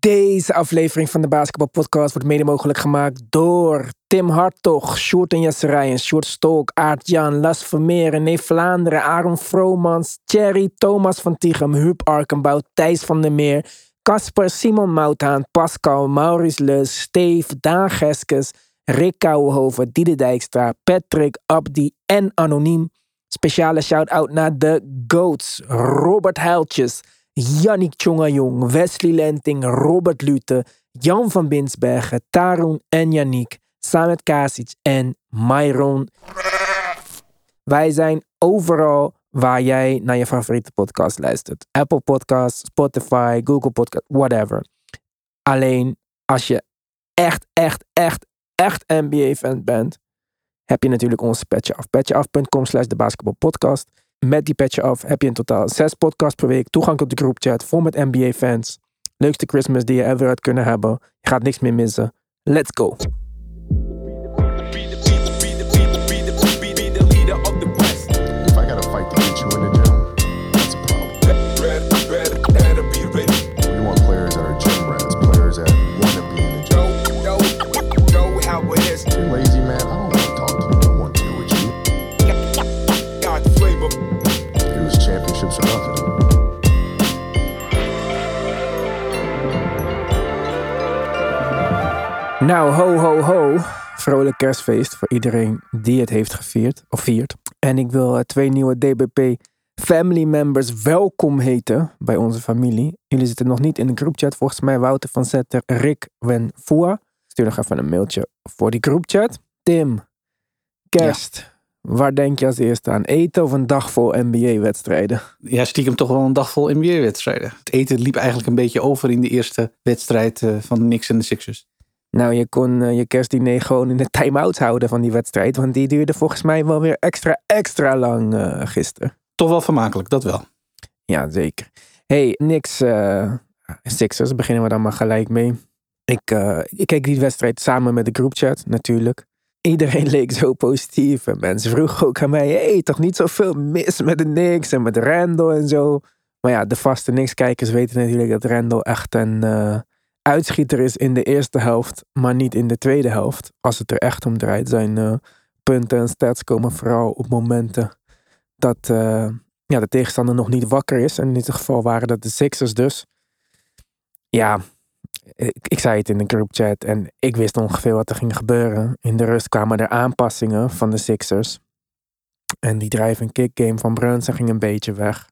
Deze aflevering van de Basketball Podcast wordt mede mogelijk gemaakt door Tim Hartog, Sjoerd en Jesserijen, Sjoerd Stolk, Aart Jan, Las Vermeer, Neef Vlaanderen, Aaron Vromans, Thierry, Thomas van Tichem, Huub Arkenbouw, Thijs van der Meer, Casper, Simon Mouthaan, Pascal, Maurice Lus, Steve, Daan Geskes, Rick Kouwenhoven, Diede Dijkstra, Patrick, Abdi en Anoniem. Speciale shout-out naar de GOATs, Robert Heiltjes, Yannick Tjongajong, Wesley Lenting, Robert Lute, Jan van Binsbergen, Tarun en Yannick, Samet Kasic en Myron. Wij zijn overal waar jij naar je favoriete podcast luistert. Apple Podcasts, Spotify, Google Podcasts, whatever. Alleen als je echt, echt, echt, echt NBA-fan bent, heb je natuurlijk onze petje af. Petjeaf.com slash de basketbalpodcast. Met die petje af heb je in totaal zes podcasts per week. Toegang tot de groupchat vol met NBA-fans. Leukste Christmas die je ever had kunnen hebben. Je gaat niks meer missen. Let's go. Nou, ho, ho, ho. Vrolijk kerstfeest voor iedereen die het heeft gevierd of viert. En ik wil eh, twee nieuwe DBP family members welkom heten bij onze familie. Jullie zitten nog niet in de groupchat. Volgens mij Wouter van Zetter, Rick Wenfua. Stuur nog even een mailtje voor die groupchat. Tim, kerst. Waar denk je als eerste aan? Eten of een dag vol NBA-wedstrijden? Ja, stiekem toch wel een dag vol NBA-wedstrijden. Het eten liep eigenlijk een beetje over in de eerste wedstrijd eh, van de Knicks en de Sixers. Nou, je kon eh, je kerstdiner gewoon in de time-out houden van die wedstrijd. Want die duurde volgens mij wel weer extra, extra lang eh, gisteren. Toch wel vermakelijk, dat wel. Ja, zeker. Hey, niks. eh Sixers, beginnen we dan maar gelijk mee. Ik, ik keek die wedstrijd samen met de groupchat, natuurlijk. Iedereen leek zo positief. En mensen vroegen ook aan mij: hey, toch niet zoveel mis met de Knicks en met Randall en zo. Maar ja, de vaste Knicks-kijkers weten natuurlijk dat Randall echt een uitschieter is in de eerste helft, maar niet in de tweede helft. Als het er echt om draait. Zijn eh, punten en stats komen vooral op momenten dat eh, ja, de tegenstander nog niet wakker is. En in dit geval waren dat de Sixers dus. Ja, ik, zei het in de groupchat en ik wist ongeveer wat er ging gebeuren. In de rust kwamen er aanpassingen van de Sixers. En die drive en kick game van Brunson ging een beetje weg.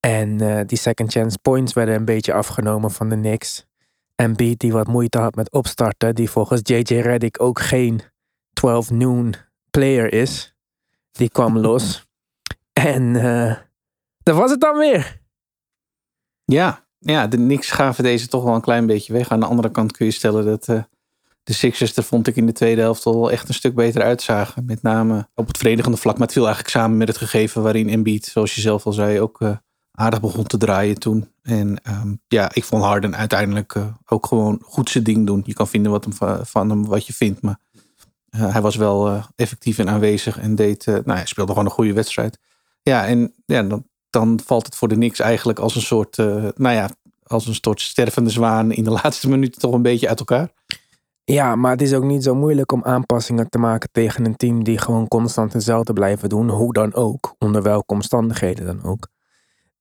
En eh, die second chance points werden een beetje afgenomen van de Knicks. En Beat die wat moeite had met opstarten, die volgens JJ Redick ook geen 12 noon player is. Die kwam los. En eh dat was het dan weer. Ja, ja, de Knicks gaven deze toch wel een klein beetje weg. Aan de andere kant kun je stellen dat eh, de Sixers er vond ik in de tweede helft al echt een stuk beter uitzagen. Met name op het verdedigende vlak. Maar het viel eigenlijk samen met het gegeven waarin Embiid, zoals je zelf al zei, ook eh, aardig begon te draaien toen. En ehm, ja, ik vond Harden uiteindelijk eh, ook gewoon goed zijn ding doen. Je kan vinden wat hem, va- van hem wat je vindt, maar eh, hij was wel eh, effectief en aanwezig en deed, nou, hij speelde gewoon een goede wedstrijd. Ja, en ja, dan, dan valt het voor de Knicks eigenlijk als een soort, nou ja, als een soort stervende zwaan in de laatste minuten toch een beetje uit elkaar. Ja, maar het is ook niet zo moeilijk om aanpassingen te maken tegen een team die gewoon constant hetzelfde blijven doen. Hoe dan ook. Onder welke omstandigheden dan ook.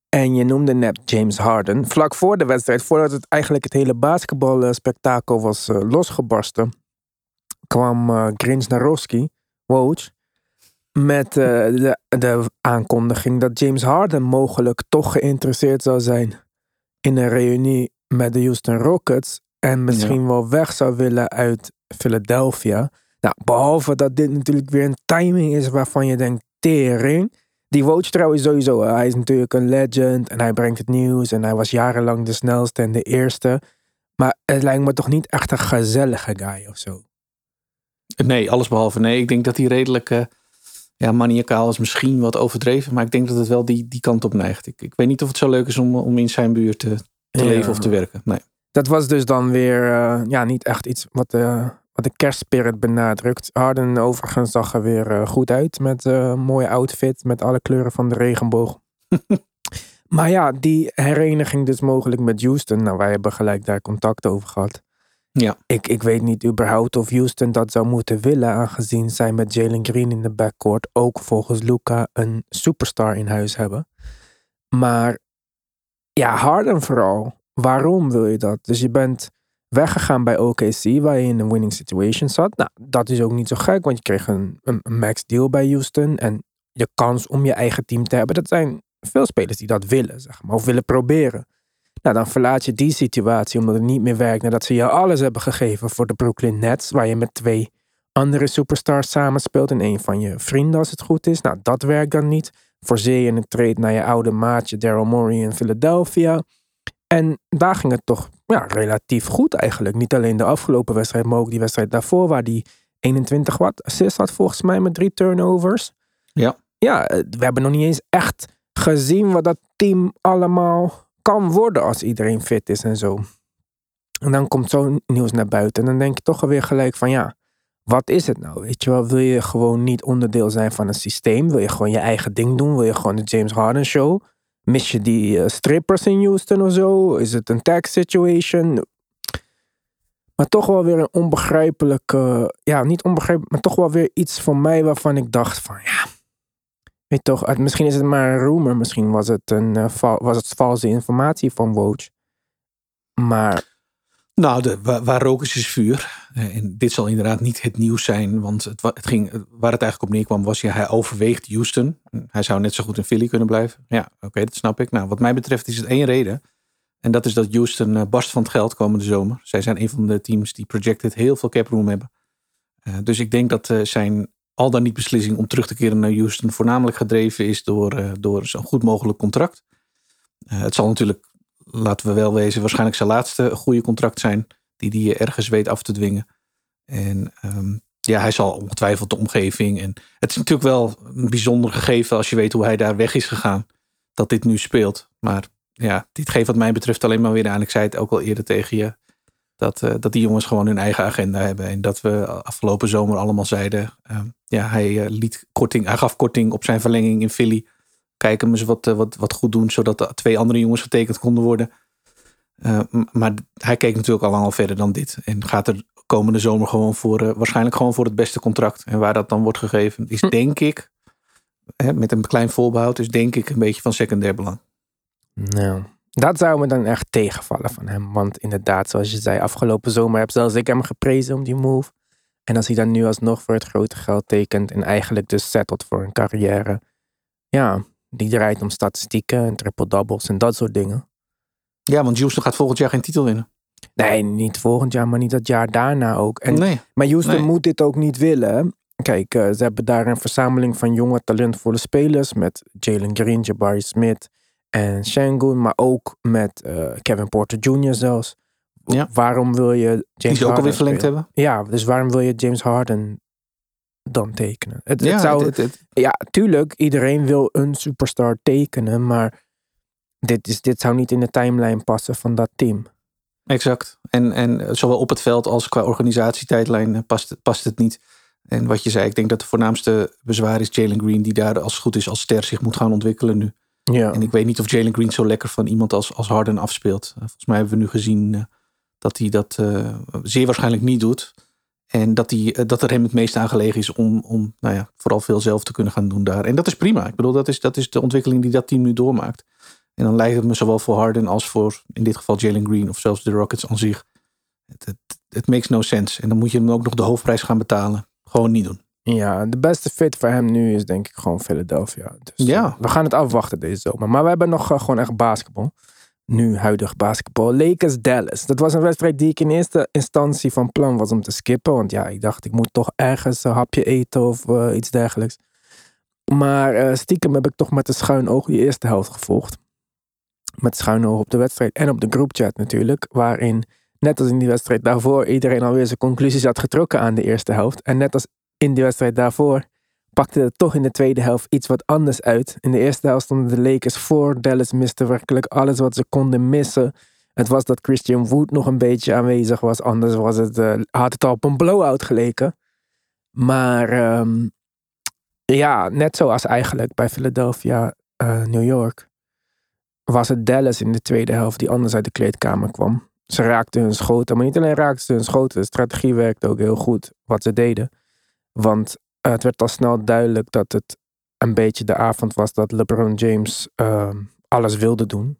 En je noemde net James Harden. Vlak voor de wedstrijd, voordat het eigenlijk het hele basketbalspektakel was eh, losgebarsten, kwam eh Grinsnarowski, Woj, met eh, de, de aankondiging dat James Harden mogelijk toch geïnteresseerd zou zijn in een reunie met de Houston Rockets en misschien wel weg zou willen uit Philadelphia. Nou, behalve dat dit natuurlijk weer een timing is waarvan je denkt, tering. Die Woj trouwens sowieso, hij is natuurlijk een legend en hij brengt het nieuws en hij was jarenlang de snelste en de eerste. Maar het lijkt me toch niet echt een gezellige guy of zo. Nee, alles behalve nee. Ik denk dat hij redelijk eh, ja, maniacaal is misschien wat overdreven. Maar ik denk dat het wel die, die kant op neigt. Ik, ik weet niet of het zo leuk is om, om in zijn buurt te, te Ja. leven of te werken. Nee. Dat was dus dan weer eh, ja, niet echt iets wat, eh, wat de kerstspirit benadrukt. Harden overigens zag er weer eh, goed uit met eh, een mooie outfit met alle kleuren van de regenboog. Maar ja, die hereniging dus mogelijk met Houston. Nou, wij hebben gelijk daar contact over gehad. Ja. Ik, ik weet niet überhaupt of Houston dat zou moeten willen, aangezien zij met Jalen Green in de backcourt ook volgens Luca een superstar in huis hebben. Maar ja, Harden vooral. Waarom wil je dat? Dus je bent weggegaan bij OKC, waar je in een winning situation zat. Nou, dat is ook niet zo gek, want je kreeg een, een, max deal bij Houston. En je kans om je eigen team te hebben, dat zijn veel spelers die dat willen, zeg maar, of willen proberen. Nou, dan verlaat je die situatie omdat het niet meer werkt nadat ze je alles hebben gegeven voor de Brooklyn Nets, waar je met twee andere superstars samenspeelt en een van je vrienden als het goed is. Nou, dat werkt dan niet. Voorzee je een trade naar je oude maatje Daryl Morey in Philadelphia. En daar ging het toch ja, relatief goed eigenlijk. Niet alleen de afgelopen wedstrijd, maar ook die wedstrijd daarvoor, waar die 21 wat assists had volgens mij met drie turnovers. Ja. Ja, eh, we hebben nog niet eens echt gezien wat dat team allemaal kan worden als iedereen fit is en zo. En dan komt zo'n nieuws naar buiten en dan denk je toch alweer gelijk van ja, wat is het nou? Weet je wel, wil je gewoon niet onderdeel zijn van een systeem? Wil je gewoon je eigen ding doen? Wil je gewoon de James Harden show? Mis je die eh, strippers in Houston of zo? Is het een tax situation? Maar toch wel weer een onbegrijpelijke, ja, niet onbegrijpelijk, maar toch wel weer iets van mij waarvan ik dacht van ja, weet toch, misschien is het maar een rumor, misschien was het, een, eh, was het valse informatie van Woj. Maar Nou, waar, waar rook is, vuur. Eh, En dit zal inderdaad niet het nieuws zijn. Want het, het ging, waar het eigenlijk op neerkwam was... Ja, hij overweegt Houston. Hij zou net zo goed in Philly kunnen blijven. Ja, oké, dat snap ik. Nou, wat mij betreft is het één reden. En dat is dat Houston eh, barst van het geld komende zomer. Zij zijn een van de teams die projected heel veel cap room hebben. Eh, dus ik denk dat eh, zijn al dan niet beslissing om terug te keren naar Houston... voornamelijk gedreven is door, eh, door zo'n goed mogelijk contract. Eh, het zal natuurlijk laten we wel wezen, waarschijnlijk zijn laatste goede contract zijn. Die hij ergens weet af te dwingen. En ehm, ja, hij zal ongetwijfeld de omgeving. En het is natuurlijk wel een bijzonder gegeven als je weet hoe hij daar weg is gegaan. Dat dit nu speelt. Maar ja, dit geeft wat mij betreft alleen maar weer aan. Ik zei het ook al eerder tegen je. Dat, eh, dat die jongens gewoon hun eigen agenda hebben. En dat we afgelopen zomer allemaal zeiden. ehm, ja, hij, eh, liet korting, hij gaf korting op zijn verlenging in Philly kijken hem eens wat, eh, wat, wat goed doen, zodat de twee andere jongens getekend konden worden. Eh, maar hij keek natuurlijk al lang al verder dan dit. En gaat er komende zomer gewoon voor, eh, waarschijnlijk gewoon voor het beste contract. En waar dat dan wordt gegeven, is Hm. denk ik, hè, met een klein voorbehoud, is denk ik een beetje van secundair belang. Nou, dat zou me dan echt tegenvallen van hem. Want inderdaad, zoals je zei, afgelopen zomer heb zelfs ik hem geprezen om die move. En als hij dan nu alsnog voor het grote geld tekent en eigenlijk dus settelt voor een carrière. Ja, die draait om statistieken en triple-doubles en dat soort dingen. Ja, want Houston gaat volgend jaar geen titel winnen. Nee, niet volgend jaar, maar niet dat jaar daarna ook. En, nee. Maar Houston Nee. moet dit ook niet willen. Kijk, eh, ze hebben daar een verzameling van jonge, talentvolle spelers. Met Jalen Green, Jabari Smith en Shangun. Maar ook met eh, Kevin Porter Jr. zelfs. Ja. Waarom wil je James Die ze ook alweer verlengd hebben. Ja, dus waarom wil je James Harden dan tekenen? Het, Ja, het zou, ja, tuurlijk, iedereen wil een superstar tekenen. Maar dit, is, dit zou niet in de timeline passen van dat team. Exact. En, en zowel op het veld als qua organisatietijdlijn past, het- past het niet. En wat je zei, ik denk dat de voornaamste bezwaar is Jalen Green, die daar als het goed is als ster zich moet gaan ontwikkelen nu. Ja. En ik weet niet of Jalen Green zo lekker van iemand als, als Harden afspeelt. Volgens mij hebben we nu gezien eh, dat hij dat eh, zeer waarschijnlijk niet doet. En dat, hij, eh, dat er hem het meest aan gelegen is om, om nou ja, vooral veel zelf te kunnen gaan doen daar. En dat is prima. Ik bedoel, dat is, dat is de ontwikkeling die dat team nu doormaakt. En dan lijkt het me zowel voor Harden als voor in dit geval Jalen Green of zelfs de Rockets aan zich. Het, makes no sense. En dan moet je hem ook nog de hoofdprijs gaan betalen. Gewoon niet doen. Ja, de beste fit voor hem nu is denk ik gewoon Philadelphia. Dus Ja. we gaan het afwachten deze zomer. Maar we hebben nog eh, gewoon echt basketbal. Nu huidig basketbal. Lakers Dallas. Dat was een wedstrijd die ik in eerste instantie van plan was om te skippen. Want ja, ik dacht ik moet toch ergens een hapje eten of eh, iets dergelijks. Maar eh, stiekem heb ik toch met een schuin oog die eerste helft gevolgd. Met schuin oog op de wedstrijd en op de groupchat natuurlijk. Waarin, net als in die wedstrijd daarvoor, iedereen alweer zijn conclusies had getrokken aan de eerste helft. En net als in die wedstrijd daarvoor pakte het toch in de tweede helft iets wat anders uit. In de eerste helft stonden de Lakers voor. Dallas miste werkelijk alles wat ze konden missen. Het was dat Christian Wood nog een beetje aanwezig was. Anders was het, eh, had het al op een blowout geleken. Maar ehm, ja, net zoals eigenlijk bij Philadelphia, eh, New York. was het Dallas in de tweede helft die anders uit de kleedkamer kwam. Ze raakten hun schoten, maar niet alleen raakten ze hun schoten. De strategie werkte ook heel goed wat ze deden. Want eh, het werd al snel duidelijk dat het een beetje de avond was dat LeBron James ehm, alles wilde doen.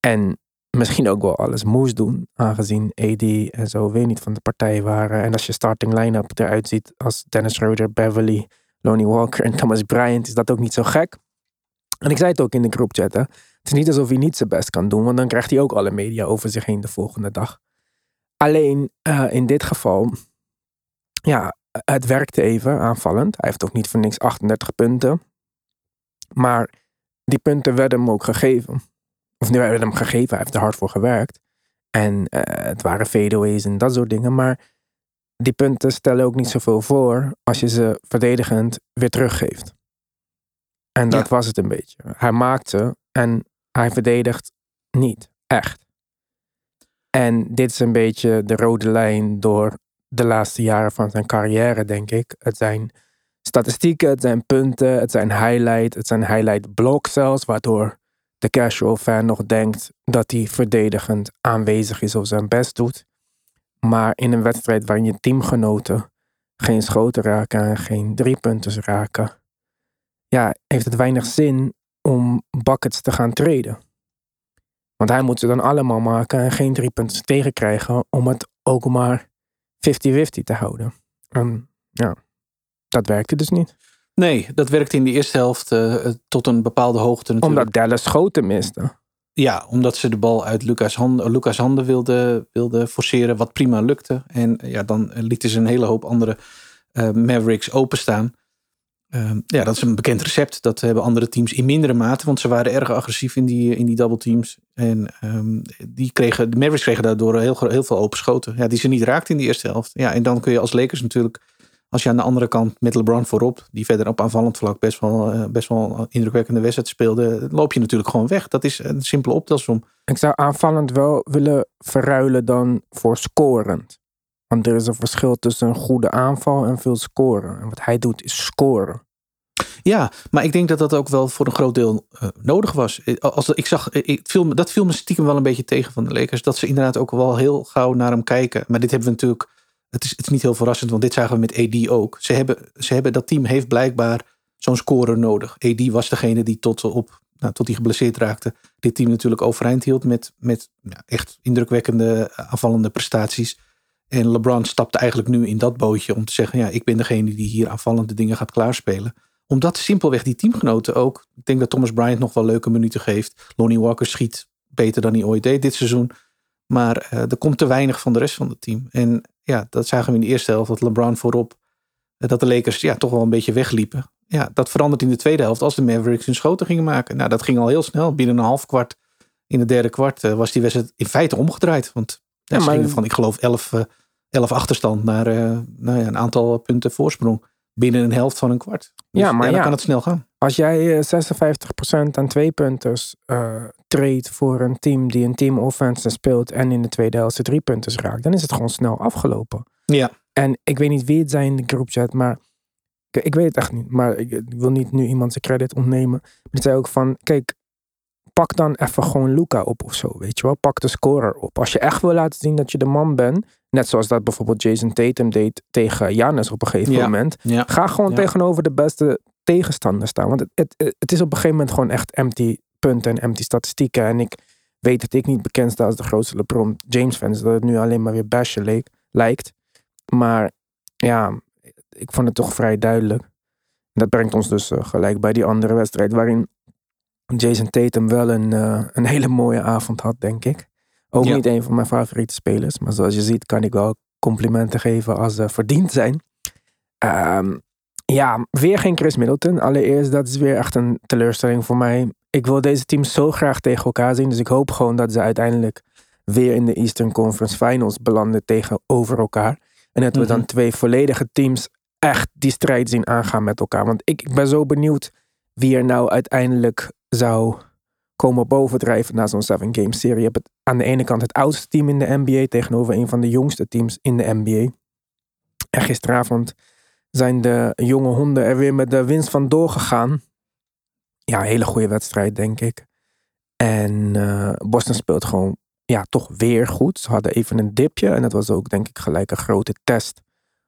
En misschien ook wel alles moest doen, aangezien AD en zo weer niet van de partij waren. En als je starting line-up eruit ziet als Dennis Schroeder, Beverly, Lonnie Walker en Thomas Bryant, is dat ook niet zo gek. En ik zei het ook in de groepchat, hè. Het is niet alsof hij niet zijn best kan doen, want dan krijgt hij ook alle media over zich heen de volgende dag. Alleen eh, in dit geval, ja, het werkte even aanvallend. Hij heeft ook niet voor niks 38 punten. Maar die punten werden hem ook gegeven. Of die werden hem gegeven, hij heeft er hard voor gewerkt. En eh, het waren fadeaways en dat soort dingen. Maar die punten stellen ook niet zoveel voor als je ze verdedigend weer teruggeeft. En dat Ja. was het een beetje. Hij maakt ze en hij verdedigt niet. Echt. En dit is een beetje de rode lijn door de laatste jaren van zijn carrière, denk ik. Het zijn statistieken, het zijn punten, het zijn highlight, het zijn highlight blocks zelfs, waardoor de casual fan nog denkt dat hij verdedigend aanwezig is of zijn best doet. Maar in een wedstrijd waarin je teamgenoten geen schoten raken en geen driepunters raken, ja, heeft het weinig zin om buckets te gaan treden. Want hij moet ze dan allemaal maken en geen driepunters tegenkrijgen om het ook maar 50-50 te houden. En ja, dat werkte dus niet. Nee, dat werkte in de eerste helft eh, tot een bepaalde hoogte natuurlijk. Omdat Dallas schoten miste. Ja, omdat ze de bal uit Lucas handen, Lucas handen wilden wilde forceren, wat prima lukte. En ja, dan lieten ze een hele hoop andere eh, Mavericks openstaan. Ehm, ja, dat is een bekend recept. Dat hebben andere teams in mindere mate, want ze waren erg agressief in die, in die double teams. En ehm, die kregen, de Mavericks kregen daardoor heel, heel veel open schoten. Ja, die ze niet raakten in de eerste helft. Ja, en dan kun je als Lakers natuurlijk, als je aan de andere kant met LeBron voorop, die verder op aanvallend vlak best wel, eh, best wel indrukwekkende wedstrijd speelde, loop je natuurlijk gewoon weg. Dat is een simpele optelsom. Ik zou aanvallend wel willen verruilen dan voor scorend. Want er is een verschil tussen een goede aanval en veel scoren. En wat hij doet is scoren. Ja, maar ik denk dat dat ook wel voor een groot deel eh, nodig was. Eh, Als, ik zag, eh, ik, dat viel me stiekem wel een beetje tegen van de Lakers. Dat ze inderdaad ook wel heel gauw naar hem kijken. Maar dit hebben we natuurlijk. Het is, het is niet heel verrassend, want dit zagen we met AD ook. Ze hebben, ze hebben, dat team heeft blijkbaar zo'n scorer nodig. AD was degene die tot, op, nou, tot hij geblesseerd raakte. Dit team natuurlijk overeind hield met, met echt indrukwekkende aanvallende prestaties. En LeBron stapte eigenlijk nu in dat bootje om te zeggen: ja, ik ben degene die hier aanvallende dingen gaat klaarspelen omdat simpelweg die teamgenoten ook. Ik denk dat Thomas Bryant nog wel leuke minuten geeft. Lonnie Walker schiet beter dan hij ooit deed dit seizoen. Maar eh, er komt te weinig van de rest van het team. En ja, dat zagen we in de eerste helft. Dat LeBron voorop. eh, dat de Lakers ja, toch wel een beetje wegliepen. Ja, dat verandert in de tweede helft. Als de Mavericks hun schoten gingen maken. Nou, dat ging al heel snel. Binnen een half kwart. In het derde kwart eh, was die wedstrijd in feite omgedraaid. Want ja, maar- gingen van, ik geloof, 11, eh 11 achterstand naar eh, nou ja, een aantal punten voorsprong. Binnen een helft van een kwart. Dus, Ja, maar dan ja. kan het snel gaan. Als jij eh, 56% aan twee punters eh treedt voor een team die een team offense speelt en in de tweede helft de drie punters raakt, dan is het gewoon snel afgelopen. Ja, En ik weet niet wie het zijn in de groupchat, maar ik, ik weet het echt niet. Maar ik, ik wil niet nu iemand zijn credit ontnemen. Maar die zei ook van, kijk, pak dan even gewoon Luca op of zo, weet je wel. Pak de scorer op. Als je echt wil laten zien dat je de man bent, net zoals dat bijvoorbeeld Jason Tatum deed tegen Giannis op een gegeven Ja. moment. ja. Ga gewoon Ja. tegenover de beste tegenstander staan. Want het, het, het is op een gegeven moment gewoon echt empty punten en empty statistieken. En ik weet dat ik niet bekend sta als de grootste LeBron James fan. Dus dat het nu alleen maar weer bashen leek, lijkt. Maar ja, ik vond het toch vrij duidelijk. Dat brengt ons dus eh, gelijk bij die andere wedstrijd. Waarin Jason Tatum wel een, eh, een hele mooie avond had, denk ik. Ook Ja. niet een van mijn favoriete spelers. Maar zoals je ziet kan ik wel complimenten geven als ze verdiend zijn. Ehm, ja, weer geen Chris Middleton. Allereerst, dat is weer echt een teleurstelling voor mij. Ik wil deze teams zo graag tegen elkaar zien. Dus ik hoop gewoon dat ze uiteindelijk weer in de Eastern Conference Finals belanden tegenover elkaar. En dat we dan Mhm. twee volledige teams echt die strijd zien aangaan met elkaar. Want ik, ik ben zo benieuwd wie er nou uiteindelijk zou komen bovendrijven na zo'n seven game serie. Je hebt het, aan de ene kant het oudste team in de NBA tegenover een van de jongste teams in de NBA. En gisteravond zijn de jonge honden er weer met de winst van doorgegaan. Ja, hele goede wedstrijd, denk ik. En eh, Boston speelt gewoon, ja, toch weer goed. Ze hadden even een dipje. En dat was ook, denk ik, gelijk een grote test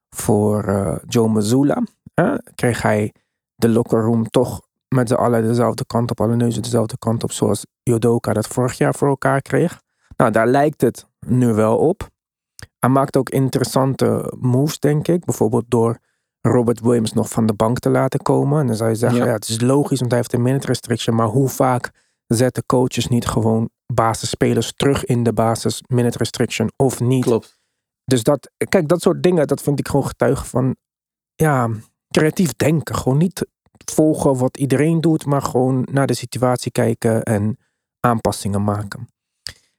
voor eh, Joe Mazzulla. Hè? Kreeg hij de locker room toch met z'n allen dezelfde kant op, alle neuzen dezelfde kant op, zoals Jodoka dat vorig jaar voor elkaar kreeg. Nou, daar lijkt het nu wel op. Hij maakt ook interessante moves, denk ik. Bijvoorbeeld door Robert Williams nog van de bank te laten komen. En dan zou je zeggen, Ja. ja. het is logisch, want hij heeft een minute restriction. Maar hoe vaak zetten coaches niet gewoon basisspelers terug in de basis minute restriction of niet? Klopt. Dus dat, kijk, dat soort dingen, dat vind ik gewoon getuigen van, ja, creatief denken. Gewoon niet volgen wat iedereen doet, maar gewoon naar de situatie kijken en aanpassingen maken.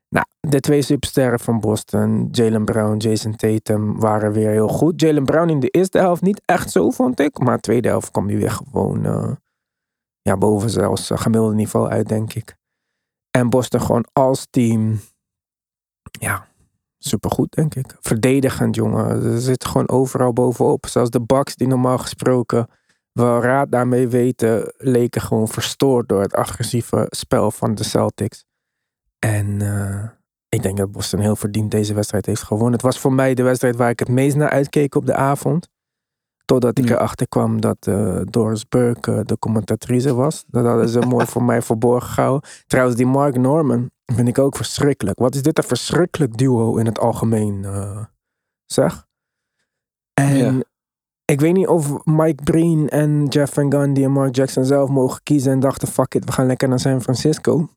Nou, de twee supersterren van Boston, Jalen Brown, Jason Tatum, waren weer heel goed. Jalen Brown in de eerste helft niet echt zo, vond ik. Maar de tweede helft kwam hij weer gewoon eh, ja, boven zelfs eh, gemiddelde niveau uit, denk ik. En Boston gewoon als team, ja, supergoed, denk ik. Verdedigend, jongen. Ze zitten gewoon overal bovenop. Zelfs de Bucks, die normaal gesproken wel raad daarmee weten, leken gewoon verstoord door het agressieve spel van de Celtics. En eh, ik denk dat Boston heel verdiend deze wedstrijd heeft gewonnen. Het was voor mij de wedstrijd waar ik het meest naar uitkeek op de avond. Totdat ik Ja. erachter kwam dat eh, Doris Burke eh, de commentatrice was. Dat hadden ze mooi voor mij verborgen gehouden. Trouwens, die Mark Norman vind ik ook verschrikkelijk. Wat is dit een verschrikkelijk duo in het algemeen, zeg? En Ja. Ik weet niet of Mike Breen en Jeff Van Gundy en Mark Jackson zelf mogen kiezen en dachten, fuck it, we gaan lekker naar San Francisco.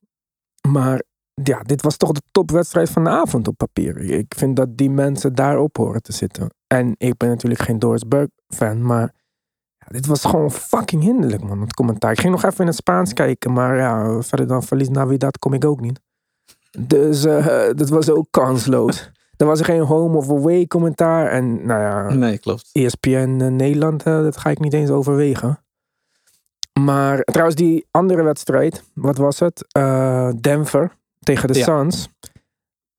Maar ja, dit was toch de topwedstrijd van de avond op papier. Ik vind dat die mensen daarop horen te zitten. En ik ben natuurlijk geen Doris Burke fan, maar dit was gewoon fucking hinderlijk, man, het commentaar. Ik ging nog even in het Spaans kijken, maar ja, verder dan verlies Navidad kom ik ook niet. Dus eh dat was ook kansloos. Er was geen home of away commentaar. En nou ja, Nee, klopt. ESPN eh, Nederland, eh, dat ga ik niet eens overwegen. Maar trouwens, die andere wedstrijd, wat was het? Eh, Denver tegen de Ja. Suns.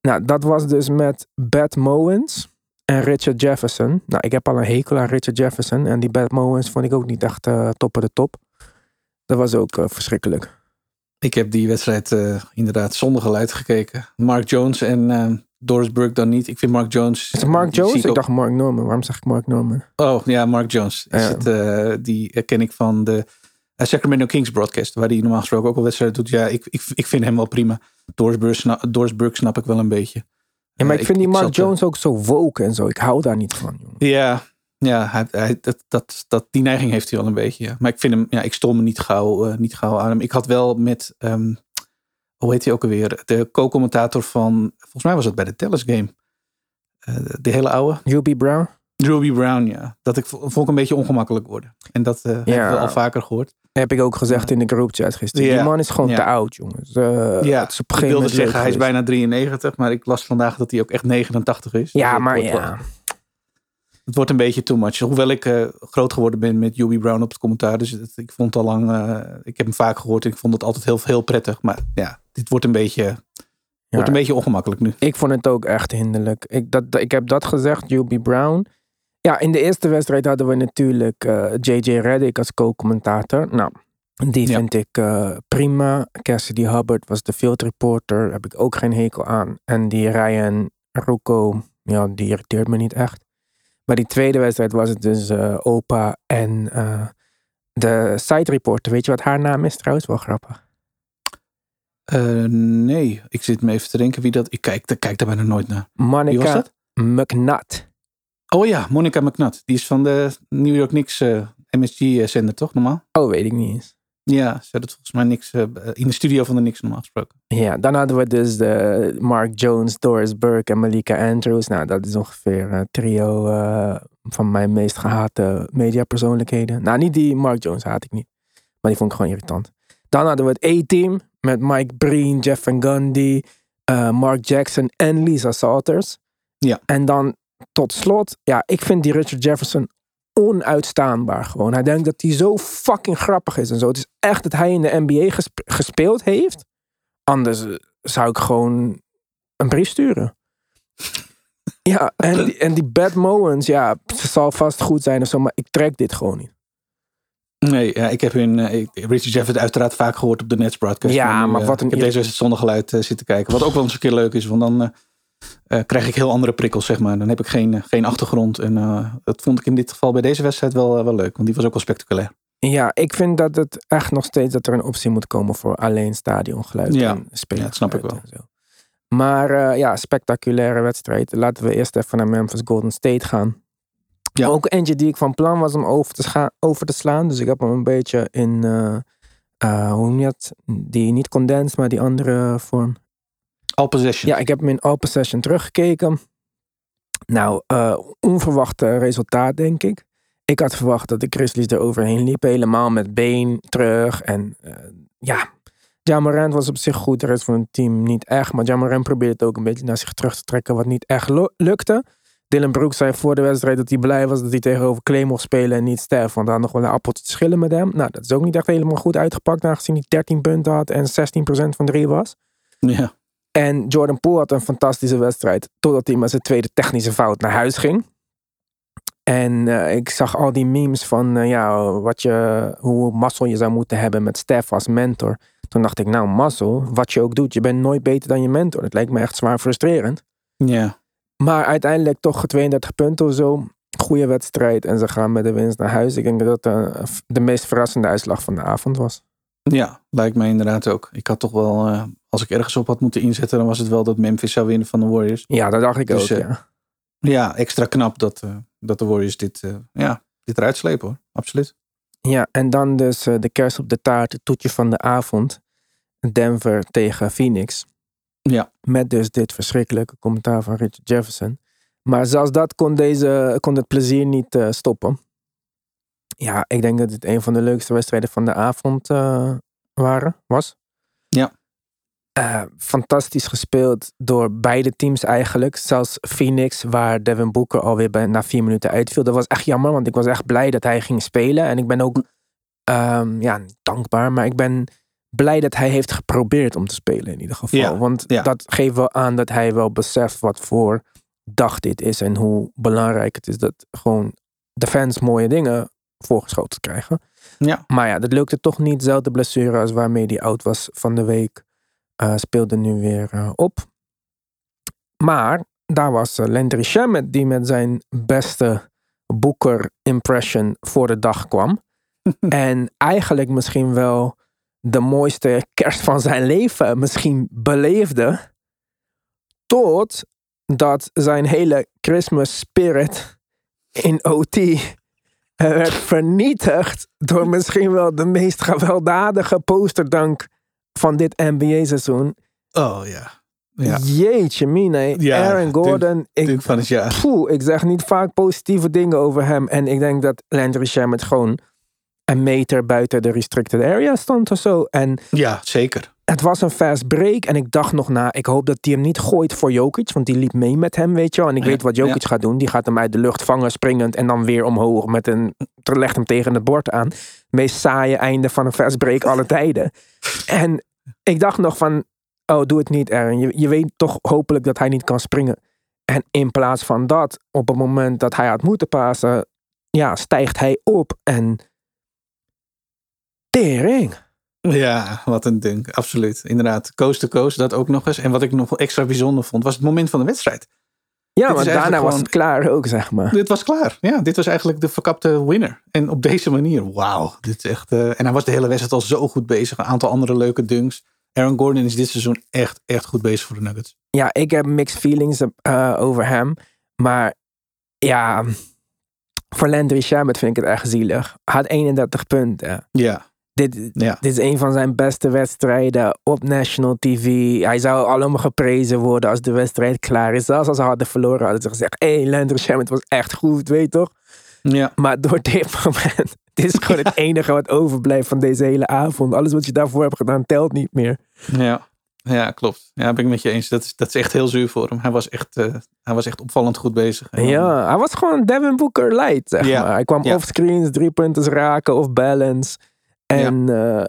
Nou, dat was dus met Bat Mowens en Richard Jefferson. Nou, ik heb al een hekel aan Richard Jefferson. En die Bat Mowens vond ik ook niet echt top of de top. Dat was ook verschrikkelijk. Ik heb die wedstrijd inderdaad zonder geluid gekeken. Mark Jones en Doris Burke dan niet. Ik vind Mark Jones... Is het Mark Jones? Ik dacht Mark Norman. Waarom zeg ik Mark Norman? Oh, ja, Mark Jones. Is Ja. het, eh, die ken ik van de eh, Sacramento Kings broadcast. Waar hij normaal gesproken ook wel wedstrijden doet. Ja, ik, ik, ik vind hem wel prima. Doris Burke, sna- Doris Burke snap ik wel een beetje. Ja, maar Eh, ik vind die Mark Jones ook zo woke en zo. Ik hou daar niet van, jongen. Ja, ja hij, hij, dat, dat, dat, die neiging heeft hij wel een beetje. Ja. Maar ik vind hem, ja, ik stol me niet gauw, niet gauw aan hem. Ik had wel met, ehm, hoe heet hij ook alweer? De co-commentator van, volgens mij was het bij de Dallas game. Eh, de hele oude. UB Brown? Ruby Brown, ja. Dat ik, vond ik een beetje ongemakkelijk worden. En dat heb ik Ja. wel al vaker gehoord. Heb ik ook gezegd in de groupchat gisteren. Die man is gewoon te oud, jongens. Eh, ja, het is op een ik wilde zeggen, hij is bijna 93. Maar ik las vandaag dat hij ook echt 89 is. Ja, Dus maar ja. wel- Het wordt een beetje too much. Hoewel ik groot geworden ben met Ruby Brown op het commentaar. Dus het- ik vond het al lang, ik heb hem vaak gehoord. En ik vond het altijd heel, heel prettig. Maar ja, dit wordt een beetje, wordt een beetje ongemakkelijk nu. Ik vond het ook echt hinderlijk. Ik, dat, ik heb dat gezegd, UB Brown. Ja, in de eerste wedstrijd hadden we natuurlijk eh, JJ Reddick als co-commentator. Nou, die Ja. vind ik eh, prima. Cassidy Hubbard was de field reporter. Daar heb ik ook geen hekel aan. En die Ryan Rucco, ja, die irriteert me niet echt. Maar die tweede wedstrijd was het dus eh, Opa en de site reporter. Weet je wat haar naam is trouwens? Wel grappig. Eh, nee, ik zit me even te denken wie dat... Ik kijk, ik kijk daar bijna nooit naar. Wie was Monica dat? McNutt. Oh ja, Monica McNutt. Die is van de New York Knicks eh, MSG-zender, toch normaal? Oh, weet ik niet eens. Ja, ze doet volgens mij niks eh, in de studio van de Knicks normaal gesproken. Ja, dan hadden we dus de Mark Jones, Doris Burke en Malika Andrews. Nou, dat is ongeveer een trio eh, van mijn meest gehate mediapersoonlijkheden. Nou, niet die Mark Jones haat ik niet. Maar die vond ik gewoon irritant. Dan hadden we het A-team met Mike Breen, Jeff Van Gundy, eh, Mark Jackson en Lisa Salters. Ja. En dan tot slot, ja, ik vind die Richard Jefferson onuitstaanbaar gewoon. Hij denkt dat hij zo fucking grappig is en zo. Het is echt dat hij in de NBA gespe- gespeeld heeft. Anders eh, zou ik gewoon een brief sturen. Ja, en die, en die Bad Mowens, ja, ze zal vast goed zijn of zo, maar ik trek dit gewoon niet. Nee, ja, ik heb hun, eh, ik- Richie Jeff uiteraard vaak gehoord op de Nets broadcast. Ja, nu, maar eh, wat een Ik heb deze wedstrijd zonder geluid eh, zitten kijken. Wat ook wel eens een keer leuk is, want dan eh, eh, krijg ik heel andere prikkels, zeg maar. Dan heb ik geen, eh, geen achtergrond. En eh, dat vond ik in dit geval bij deze wedstrijd wel, eh, wel leuk, want die was ook wel spectaculair. Ja, ik vind dat het echt nog steeds dat er een optie moet komen voor alleen stadiongeluid Ja. en spelen. Ja, dat snap ik wel. Maar eh, ja, spectaculaire wedstrijd. Laten we eerst even naar Memphis Golden State gaan. Ja. Ook eentje die ik van plan was om over te, over te slaan. Dus ik heb hem een beetje in, eh, hoe noem je het? Die niet condensed, maar die andere vorm. All possession. Ja, ik heb hem in all possession teruggekeken. Nou, eh onverwacht resultaat, denk ik. Ik had verwacht dat de Grizzlies er overheen liepen. Helemaal met been terug. En ja, Jamarant was op zich goed. De rest van het team niet echt. Maar Jamarant probeerde het ook een beetje naar zich terug te trekken. Wat niet echt lu- lukte. Dylan Brooks zei voor de wedstrijd dat hij blij was dat hij tegenover Clay mocht spelen en niet Steph. Want had nog wel een appeltje te schillen met hem. Nou, dat is ook niet echt helemaal goed uitgepakt. Aangezien hij 13 punten had en 16% van drie was. Ja. En Jordan Poole had een fantastische wedstrijd. Totdat hij met zijn tweede technische fout naar huis ging. En eh, ik zag al die memes van eh, ja, wat je, hoe mazzel je zou moeten hebben met Stef als mentor. Toen dacht ik, nou mazzel, wat je ook doet, je bent nooit beter dan je mentor. Het lijkt me echt zwaar frustrerend. Ja. Maar uiteindelijk toch 32 punten of zo. Goede wedstrijd en ze gaan met de winst naar huis. Ik denk dat dat eh, de meest verrassende uitslag van de avond was. Ja, lijkt mij inderdaad ook. Ik had toch wel, eh, als ik ergens op had moeten inzetten, dan was het wel dat Memphis zou winnen van de Warriors. Ja, dat dacht ik Dus, ook. eh, ja. Ja, extra knap dat, dat de Warriors dit, ja, dit eruit slepen hoor. Absoluut. Ja, en dan dus de kers op de taart, het toetje van de avond. Denver tegen Phoenix. Ja. Met dus dit verschrikkelijke commentaar van Richard Jefferson. Maar zelfs dat kon, deze, kon het plezier niet eh, stoppen. Ja, ik denk dat dit een van de leukste wedstrijden van de avond eh, waren, was. Ja. Eh, fantastisch gespeeld door beide teams eigenlijk. Zelfs Phoenix, waar Devin Booker alweer bij, na vier minuten uitviel. Dat was echt jammer, want ik was echt blij dat hij ging spelen. En ik ben ook ehm, ja, dankbaar, maar ik ben blij dat hij heeft geprobeerd om te spelen in ieder geval. Ja, Want ja. dat geeft wel aan dat hij wel beseft wat voor dag dit is. En hoe belangrijk het is dat gewoon de fans mooie dingen voorgeschoten krijgen. Ja. Maar ja, dat lukte toch niet. Zelfde blessure als waarmee hij oud was van de week. eh, speelde nu weer eh, op. Maar daar was uh, Landry Shamet die met zijn beste Booker impression voor de dag kwam. en eigenlijk misschien wel de mooiste kerst van zijn leven misschien beleefde. Tot dat zijn hele Christmas spirit in OT werd vernietigd door misschien wel de meest gewelddadige posterdank van dit NBA-seizoen. Oh ja. ja. Jeetje mine, Ja, Aaron Gordon. ik, van het jaar. poeh, ik zeg niet vaak positieve dingen over hem. En ik denk dat Landry Shamet gewoon een meter buiten de restricted area stond of zo. En Ja, zeker. het was een fast break. En ik dacht nog na, ik hoop dat hij hem niet gooit voor Jokic. Want die liep mee met hem, weet je wel. En ik Ja, weet wat Jokic gaat doen. Die gaat hem uit de lucht vangen, springend. En dan weer omhoog met een... Legt hem tegen het bord aan. Meest saaie einde van een fast break alle tijden. En ik dacht nog van... Oh, doe het niet, Aaron. Je, je weet toch hopelijk dat hij niet kan springen. En in plaats van dat, op het moment dat hij had moeten pasen... Ja, stijgt hij op en... Tering. Ja, wat een dunk. Absoluut. Inderdaad. Coast to coast, dat ook nog eens. En wat ik nog extra bijzonder vond, was het moment van de wedstrijd. Ja, Dit maar daarna was het klaar ook, zeg maar. Dit was klaar. Ja, dit was eigenlijk de verkapte winner. En op deze manier, wauw. Dit is echt. eh, en hij was de hele wedstrijd al zo goed bezig. Een aantal andere leuke dunks. Aaron Gordon is dit seizoen echt, echt goed bezig voor de Nuggets. Ja, ik heb mixed feelings eh, over hem. Maar ja, voor Landry Shamet vind ik het echt zielig. Hij had 31 punten. Ja, Dit, ja. dit is een van zijn beste wedstrijden op national TV. Hij zou allemaal geprezen worden als de wedstrijd klaar is. Zelfs als ze hadden verloren, hadden ze gezegd... Hé, hey, Landry Shamet was echt goed, weet je toch? Ja, Maar door dit moment... Dit is gewoon het enige wat overblijft van deze hele avond. Alles wat je daarvoor hebt gedaan, telt niet meer. ja. Ja, klopt. Ja, ben ik met je eens. Dat is, dat is echt heel zuur voor hem. Hij was echt, eh, hij was echt opvallend goed bezig. Ja, hij was gewoon Devin Booker light, zeg Ja, maar. Hij kwam ja. off screens, drie punters raken of balance. En ja.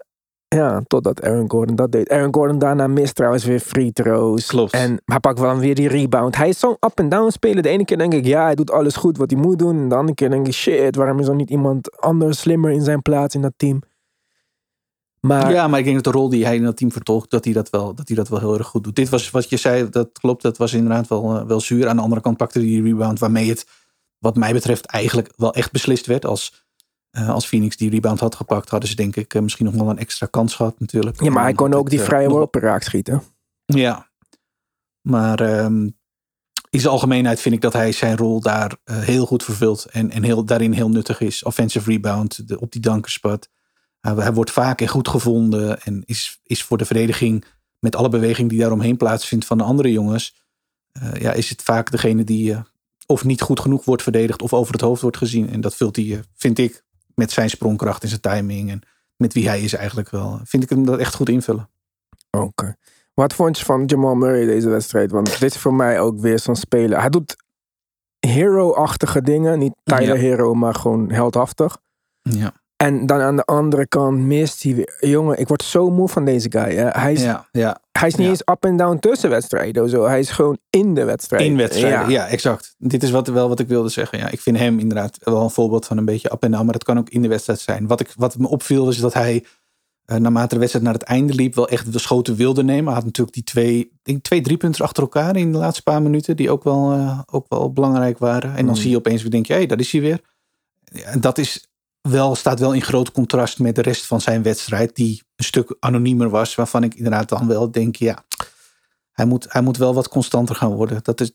Ja, totdat Aaron Gordon dat deed. Aaron Gordon daarna mist trouwens weer free throws. Klopt. En hij pakt wel weer die rebound. Hij is zo'n up-and-down speler. De ene keer denk ik, ja, hij doet alles goed wat hij moet doen. En de andere keer denk ik, shit, waarom is er niet iemand anders slimmer in zijn plaats in dat team? Maar Ja, maar ik denk dat de rol die hij in dat team vertolkt, dat hij dat wel, dat hij dat wel heel erg goed doet. Dit was wat je zei, dat klopt. Dat was inderdaad wel, eh, wel zuur. Aan de andere kant pakte hij die rebound waarmee het, wat mij betreft, eigenlijk wel echt beslist werd. Als, eh, als Phoenix die rebound had gepakt, hadden ze denk ik eh, misschien nog wel een extra kans gehad natuurlijk. ja, maar hij kon ook die het, eh, vrije nog- worpen raak schieten. Ja. Maar ehm, in zijn algemeenheid vind ik dat hij zijn rol daar heel goed vervult. En, en heel, daarin heel nuttig is. Offensive rebound, de, op die dankerspot. Hij, hij wordt vaak en goed gevonden. En is, is voor de verdediging, met alle beweging die daaromheen plaatsvindt van de andere jongens. ja, is het vaak degene die of niet goed genoeg wordt verdedigd. Of over het hoofd wordt gezien. En dat vult hij, vind ik, met zijn sprongkracht en zijn timing. En met wie hij is eigenlijk wel. Vind ik hem dat echt goed invullen. Oké. Wat vond je van Jamal Murray deze wedstrijd? Want dit is voor mij ook weer zo'n speler. Hij doet hero-achtige dingen. Niet Tyler Ja. Hero, maar gewoon heldhaftig. Ja, En dan aan de andere kant mist hij weer. Jongen, ik word zo moe van deze guy. Hè. Hij, is, ja, ja. hij is niet ja. eens up en down tussen wedstrijden. Zo. Hij is gewoon in de wedstrijd. In wedstrijden, Ja. ja. exact. Dit is wat, wel wat ik wilde zeggen. Ja, ik vind hem inderdaad wel een voorbeeld van een beetje up en down. Maar dat kan ook in de wedstrijd zijn. Wat, ik, wat me opviel is dat hij, eh, naarmate de wedstrijd naar het einde liep, wel echt de schoten wilde nemen. Hij had natuurlijk die twee, denk twee drie punten achter elkaar in de laatste paar minuten. Die ook wel, eh, ook wel belangrijk waren. En dan Mm. zie je opeens weer, denk je, hé, daar is hij weer. Ja, dat is wel, staat wel in groot contrast met de rest van zijn wedstrijd. Die een stuk anoniemer was. Waarvan ik inderdaad dan wel denk, ja, hij moet, hij moet wel wat constanter gaan worden. Dat is,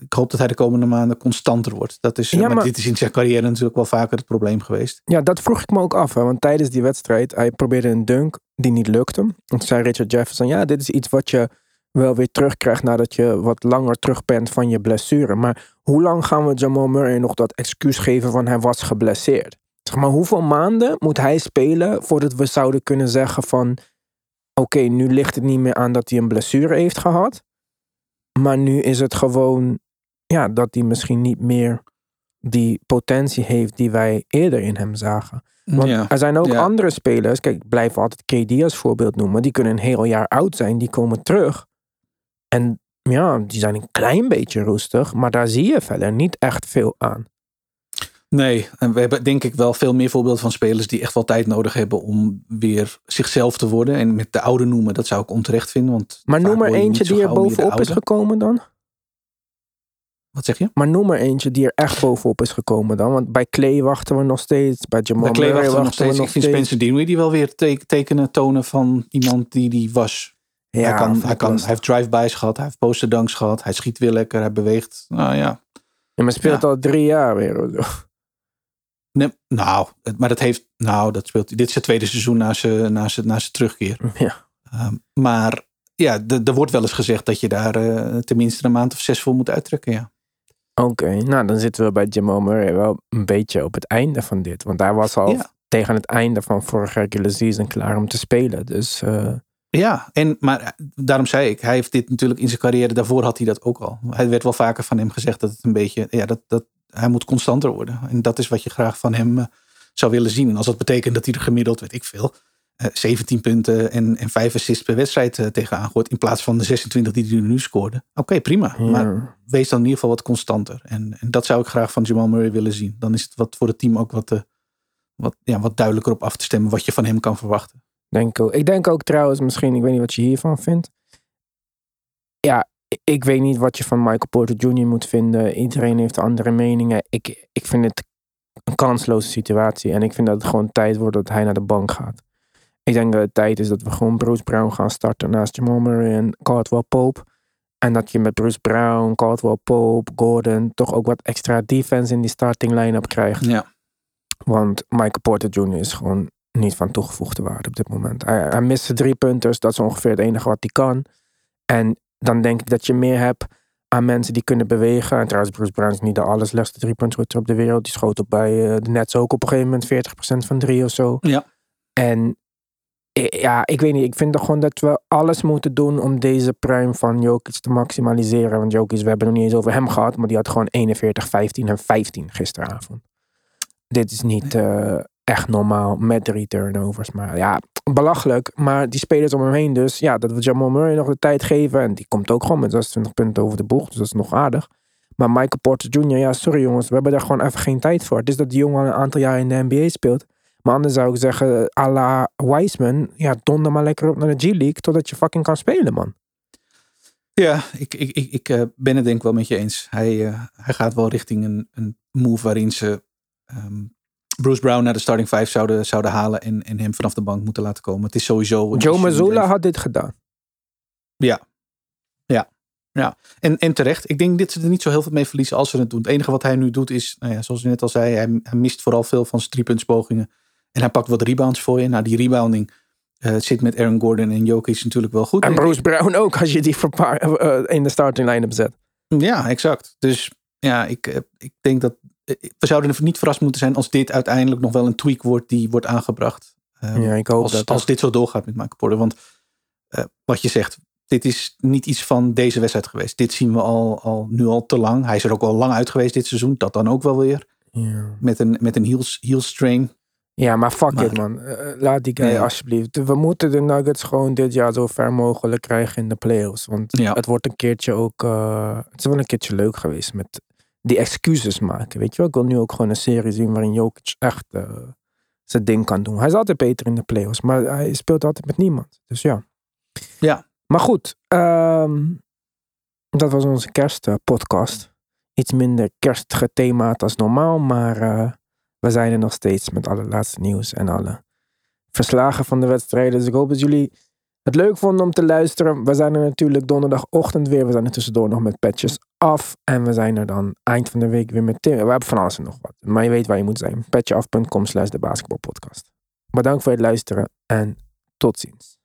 ik hoop dat hij de komende maanden constanter wordt. Dat is, Ja, maar, maar- dit is in zijn carrière natuurlijk wel vaker het probleem geweest. Ja, dat vroeg ik me ook af. Hè, want tijdens die wedstrijd, hij probeerde een dunk die niet lukte. En toen zei Richard Jefferson, ja, dit is iets wat je wel weer terugkrijgt nadat je wat langer terug bent van je blessure. Maar hoe lang gaan we Jamal Murray nog dat excuus geven van hij was geblesseerd? Zeg maar, hoeveel maanden moet hij spelen voordat we zouden kunnen zeggen van... Oké, nu ligt het niet meer aan dat hij een blessure heeft gehad. Maar nu is het gewoon ja, dat hij misschien niet meer die potentie heeft die wij eerder in hem zagen. Want ja. er zijn ook Ja. andere spelers, kijk, ik blijf altijd KD als voorbeeld noemen, die kunnen een heel jaar oud zijn, die komen terug. En ja, die zijn een klein beetje roestig, maar daar zie je verder niet echt veel aan. Nee, en we hebben denk ik wel veel meer voorbeelden van spelers die echt wel tijd nodig hebben om weer zichzelf te worden. En met de oude noemen, dat zou ik onterecht vinden. Want Maar noem er eentje die er bovenop is gekomen dan. Wat zeg je? Maar noem er eentje die er echt bovenop is gekomen dan. Want bij Clay wachten we nog steeds. Bij Jamal Bij Clay wachten we nog steeds. Ik vind steeds. Spencer Dinwiddie wel weer te- tekenen tonen van iemand die die was. Ja, hij, kan, hij, kan, hij heeft drive-bys gehad, hij heeft posterdunks gehad, hij schiet weer lekker, hij beweegt. Nou ja, Ja, maar speelt Ja. al drie jaar weer. Nee, nou, maar dat heeft. Nou, dat speelt. Dit is het tweede seizoen na zijn, na zijn, na zijn terugkeer. Ja. Ehm, maar ja, er wordt wel eens gezegd dat je daar eh, tenminste een maand of zes voor moet uittrekken. Ja. Oké, nou dan zitten we bij Jamal Murray wel een beetje op het einde van dit. Want hij was al Ja. tegen het einde van vorige regular season klaar om te spelen. Dus eh, Ja, en, maar eh, daarom zei ik, hij heeft dit natuurlijk in zijn carrière, daarvoor had hij dat ook al. Hij werd wel vaker van hem gezegd dat het een beetje, ja, dat, dat hij moet constanter worden. En dat is wat je graag van hem eh, zou willen zien. En als dat betekent dat hij er gemiddeld, weet ik veel, eh, 17 punten en, en 5 assists per wedstrijd eh, tegenaan gooit, in plaats van de 26 die hij nu scoorde. Oké, prima. ja. Maar wees dan in ieder geval wat constanter. En, en dat zou ik graag van Jamal Murray willen zien. Dan is het wat voor het team ook wat, eh, wat, ja, wat duidelijker op af te stemmen wat je van hem kan verwachten. denk ook. Ik denk ook trouwens, misschien, ik weet niet wat je hiervan vindt. Ja, ik- weet niet wat je van Michael Porter Jr. moet vinden. Iedereen heeft andere meningen. Ik, ik vind het een kansloze situatie. En ik vind dat het gewoon tijd wordt dat hij naar de bank gaat. Ik denk dat het tijd is dat we gewoon Bruce Brown gaan starten naast Jamal Murray en Caldwell Pope. En dat je met Bruce Brown, Caldwell Pope, Gordon toch ook wat extra defense in die starting line-up krijgt. Ja. Want Michael Porter Jr. is gewoon niet van toegevoegde waarde op dit moment. Hij, hij mist zijn drie punters. Dat is ongeveer het enige wat hij kan. En dan denk ik dat je meer hebt aan mensen die kunnen bewegen. En trouwens, Bruce Brown is niet de allerslechtste driepuntschutter op de wereld. Die schoot ook bij eh, de Nets ook op een gegeven moment 40% van drie of zo. Ja. En eh, ja, ik weet niet. Ik vind toch gewoon dat we alles moeten doen om deze prime van Jokic te maximaliseren. Want Jokic, we hebben nog niet eens over hem gehad. Maar die had gewoon 41, 15 en 15 gisteravond. Dit is niet... eh, echt normaal met drie turnovers. Maar ja, belachelijk. Maar die spelers om hem heen dus. Ja, dat we Jamal Murray nog de tijd geven. En die komt ook gewoon met 26 punten over de boeg. Dus dat is nog aardig. Maar Michael Porter Jr., ja, sorry jongens. We hebben daar gewoon even geen tijd voor. Het is dat die jongen al een aantal jaar in de NBA speelt. Maar anders zou ik zeggen, à la Wiseman. Ja, donder maar lekker op naar de G-League. Totdat je fucking kan spelen, man. Ja, ik, ik, ik, ik eh, ben het denk ik wel met je eens. Hij, eh, hij gaat wel richting een, een move waarin ze ehm, Bruce Brown naar de starting five zouden, zouden halen en, en hem vanaf de bank moeten laten komen. Het is sowieso... Joe Mazzulla had dit gedaan. Ja. Ja. Ja. En, en terecht. Ik denk dat ze er niet zo heel veel mee verliezen als ze het doen. Het enige wat hij nu doet is, nou ja, zoals je net al zei, hij, hij mist vooral veel van zijn driepuntspogingen. En hij pakt wat rebounds voor je. Nou, die rebounding eh, zit met Aaron Gordon en Jokic natuurlijk wel goed. En Bruce Brown ook, als je die verpaar, eh, in de starting line-up zet. Ja, exact. Dus ja, ik, eh, ik denk dat we zouden er niet verrast moeten zijn als dit uiteindelijk nog wel een tweak wordt die wordt aangebracht. Um, ja, ik hoop als, dat. Als dit zo doorgaat met Michael Porter. Want uh, wat je zegt, dit is niet iets van deze wedstrijd geweest. Dit zien we al, al nu al te lang. Hij is er ook al lang uit geweest dit seizoen. Dat dan ook wel weer. Ja. Met een, met een heel, heel strain. Ja, maar fuck maar, it man. Uh, laat die guy alsjeblieft. We moeten de Nuggets gewoon dit jaar zo ver mogelijk krijgen in de playoffs. Want ja. het wordt een keertje ook... Uh, het is wel een keertje leuk geweest met die excuses maken. Weet je wel, ik wil nu ook gewoon een serie zien waarin Jokic echt uh, zijn ding kan doen. Hij is altijd beter in de playoffs, maar hij speelt altijd met niemand. Dus ja. Ja. Maar goed, um, dat was onze kerstpodcast. Iets minder kerstgethemaat als normaal, maar uh, we zijn er nog steeds met alle laatste nieuws en alle verslagen van de wedstrijden. Dus ik hoop dat jullie het leuk vonden om te luisteren. We zijn er natuurlijk donderdagochtend weer. We zijn er tussendoor nog met patches af. En we zijn er dan eind van de week weer met. We hebben van alles en nog wat. Maar je weet waar je moet zijn. patjeaf.com slash de basketbalpodcast. Bedankt voor het luisteren en tot ziens.